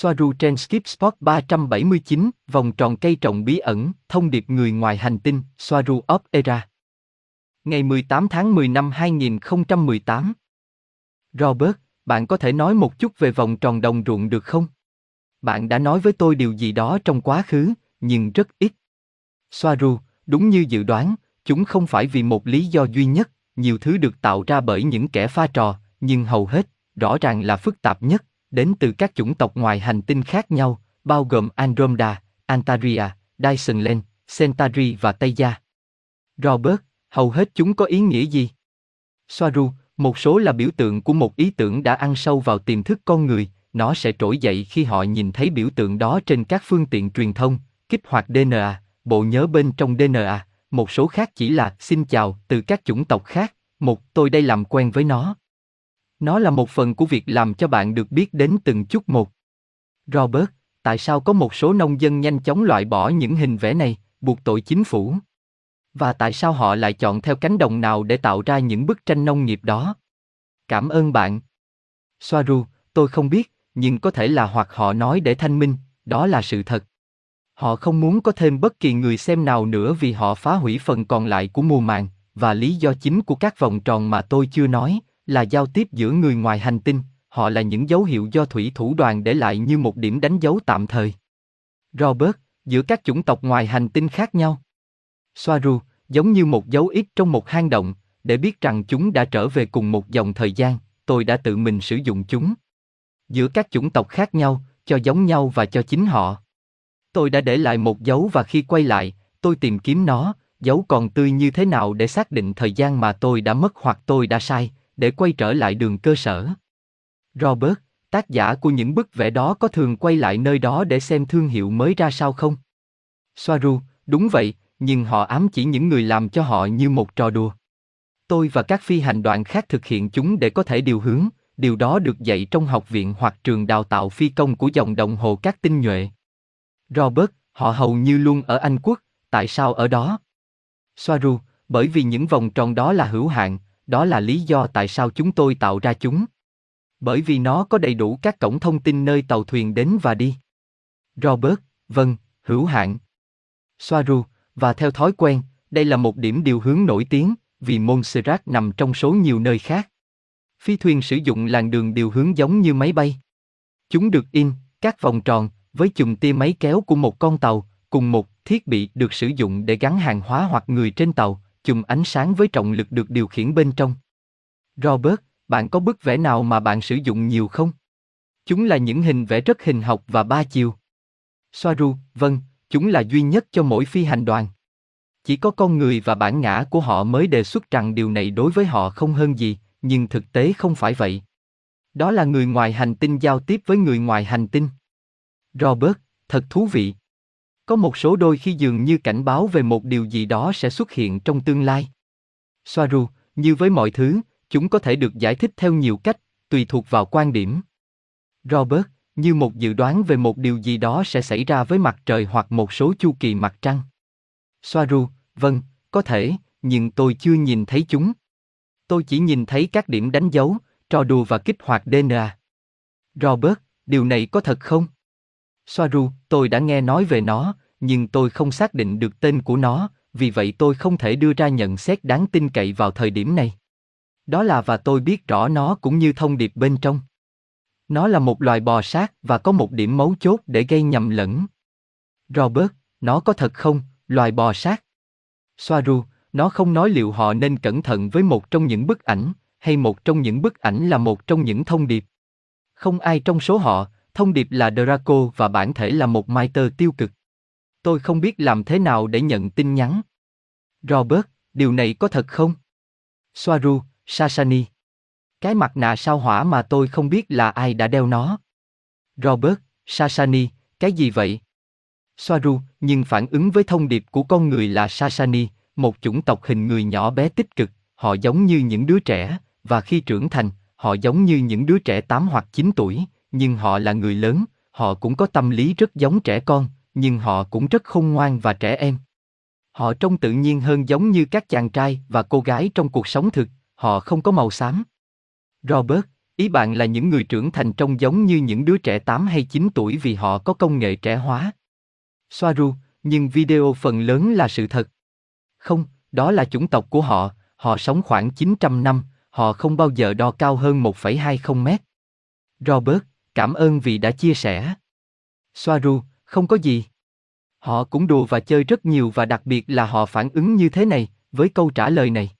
Soaru trên Skip Spot 379, vòng tròn cây trồng bí ẩn, thông điệp người ngoài hành tinh, Soaru of Era. Ngày 18 tháng 10 năm 2018. Robert, bạn có thể nói một chút về vòng tròn đồng ruộng được không? Bạn đã nói với tôi điều gì đó trong quá khứ, nhưng rất ít. Soaru, đúng như dự đoán, chúng không phải vì một lý do duy nhất, nhiều thứ được tạo ra bởi những kẻ pha trò, nhưng hầu hết, rõ ràng là phức tạp nhất, đến từ các chủng tộc ngoài hành tinh khác nhau, bao gồm Andromeda, Antaria, Dyson Centauri và Tây Gia. Robert, hầu hết chúng có ý nghĩa gì? Soaru, một số là biểu tượng của một ý tưởng đã ăn sâu vào tiềm thức con người, nó sẽ trỗi dậy khi họ nhìn thấy biểu tượng đó trên các phương tiện truyền thông, kích hoạt DNA, bộ nhớ bên trong DNA, một số khác chỉ là xin chào từ các chủng tộc khác, một tôi đây làm quen với nó. Nó là một phần của việc làm cho bạn được biết đến từng chút một. Robert, tại sao có một số nông dân nhanh chóng loại bỏ những hình vẽ này, buộc tội chính phủ? Và tại sao họ lại chọn theo cánh đồng nào để tạo ra những bức tranh nông nghiệp đó? Cảm ơn bạn. Soaru, tôi không biết, nhưng có thể là hoặc họ nói để thanh minh, đó là sự thật. Họ không muốn có thêm bất kỳ người xem nào nữa vì họ phá hủy phần còn lại của mùa màng, và lý do chính của các vòng tròn mà tôi chưa nói, là giao tiếp giữa người ngoài hành tinh, họ là những dấu hiệu do thủy thủ đoàn để lại như một điểm đánh dấu tạm thời. Robert, giữa các chủng tộc ngoài hành tinh khác nhau. Soaru, giống như một dấu ít trong một hang động, để biết rằng chúng đã trở về cùng một dòng thời gian, tôi đã tự mình sử dụng chúng. Giữa các chủng tộc khác nhau, cho giống nhau và cho chính họ. Tôi đã để lại một dấu và khi quay lại, tôi tìm kiếm nó, dấu còn tươi như thế nào để xác định thời gian mà tôi đã mất hoặc tôi đã sai, để quay trở lại đường cơ sở. Robert, tác giả của những bức vẽ đó có thường quay lại nơi đó để xem thương hiệu mới ra sao không? Soaru, đúng vậy, nhưng họ ám chỉ những người làm cho họ như một trò đùa. Tôi và các phi hành đoàn khác thực hiện chúng để có thể điều hướng, điều đó được dạy trong học viện hoặc trường đào tạo phi công của dòng đồng hồ các tinh nhuệ. Robert, họ hầu như luôn ở Anh Quốc, tại sao ở đó? Soaru, bởi vì những vòng tròn đó là hữu hạn, đó là lý do tại sao chúng tôi tạo ra chúng. Bởi vì nó có đầy đủ các cổng thông tin nơi tàu thuyền đến và đi. Robert, vâng, hữu hạn. Soaru, và theo thói quen, đây là một điểm điều hướng nổi tiếng, vì Montserrat nằm trong số nhiều nơi khác. Phi thuyền sử dụng làn đường điều hướng giống như máy bay. Chúng được in, các vòng tròn, với chùm tia máy kéo của một con tàu, cùng một thiết bị được sử dụng để gắn hàng hóa hoặc người trên tàu, chùm ánh sáng với trọng lực được điều khiển bên trong. Robert, bạn có bức vẽ nào mà bạn sử dụng nhiều không? Chúng là những hình vẽ rất hình học và ba chiều. Soaru, vâng, chúng là duy nhất cho mỗi phi hành đoàn. Chỉ có con người và bản ngã của họ mới đề xuất rằng điều này đối với họ không hơn gì, nhưng thực tế không phải vậy. Đó là người ngoài hành tinh giao tiếp với người ngoài hành tinh. Robert, thật thú vị. Có một số đôi khi dường như cảnh báo về một điều gì đó sẽ xuất hiện trong tương lai. Soaru, như với mọi thứ, chúng có thể được giải thích theo nhiều cách, tùy thuộc vào quan điểm. Robert, như một dự đoán về một điều gì đó sẽ xảy ra với mặt trời hoặc một số chu kỳ mặt trăng. Soaru, vâng, có thể, nhưng tôi chưa nhìn thấy chúng. Tôi chỉ nhìn thấy các điểm đánh dấu, trò đùa và kích hoạt DNA. Robert, điều này có thật không? Soaru, tôi đã nghe nói về nó, nhưng tôi không xác định được tên của nó, vì vậy tôi không thể đưa ra nhận xét đáng tin cậy vào thời điểm này. Đó là và tôi biết rõ nó cũng như thông điệp bên trong. Nó là một loài bò sát và có một điểm mấu chốt để gây nhầm lẫn. Robert, nó có thật không, loài bò sát? Soaru, nó không nói liệu họ nên cẩn thận với một trong những bức ảnh, hay một trong những bức ảnh là một trong những thông điệp. Không ai trong số họ, thông điệp là Draco và bản thể là một Miter tiêu cực. Tôi không biết làm thế nào để nhận tin nhắn. Robert, điều này có thật không? Soaru, Sasani. Cái mặt nạ sao hỏa mà tôi không biết là ai đã đeo nó. Robert, Sasani, cái gì vậy? Soaru, nhưng phản ứng với thông điệp của con người là Sasani, một chủng tộc hình người nhỏ bé tích cực, họ giống như những đứa trẻ, và khi trưởng thành, họ giống như những đứa trẻ 8 hoặc 9 tuổi, nhưng họ là người lớn, họ cũng có tâm lý rất giống trẻ con, nhưng họ cũng rất khôn ngoan và trẻ em. Họ trông tự nhiên hơn giống như các chàng trai và cô gái trong cuộc sống thực, họ không có màu xám. Robert, Ý bạn là những người trưởng thành trông giống như những đứa trẻ 8 hay 9 tuổi vì họ có công nghệ trẻ hóa. Soaru, nhưng video phần lớn là sự thật. Không, đó là chủng tộc của họ, họ sống khoảng 900 năm, họ không bao giờ đo cao hơn 1,20 mét. Robert, cảm ơn vì đã chia sẻ. Soaru, không có gì. Họ cũng đùa và chơi rất nhiều và đặc biệt là họ phản ứng như thế này, với câu trả lời này.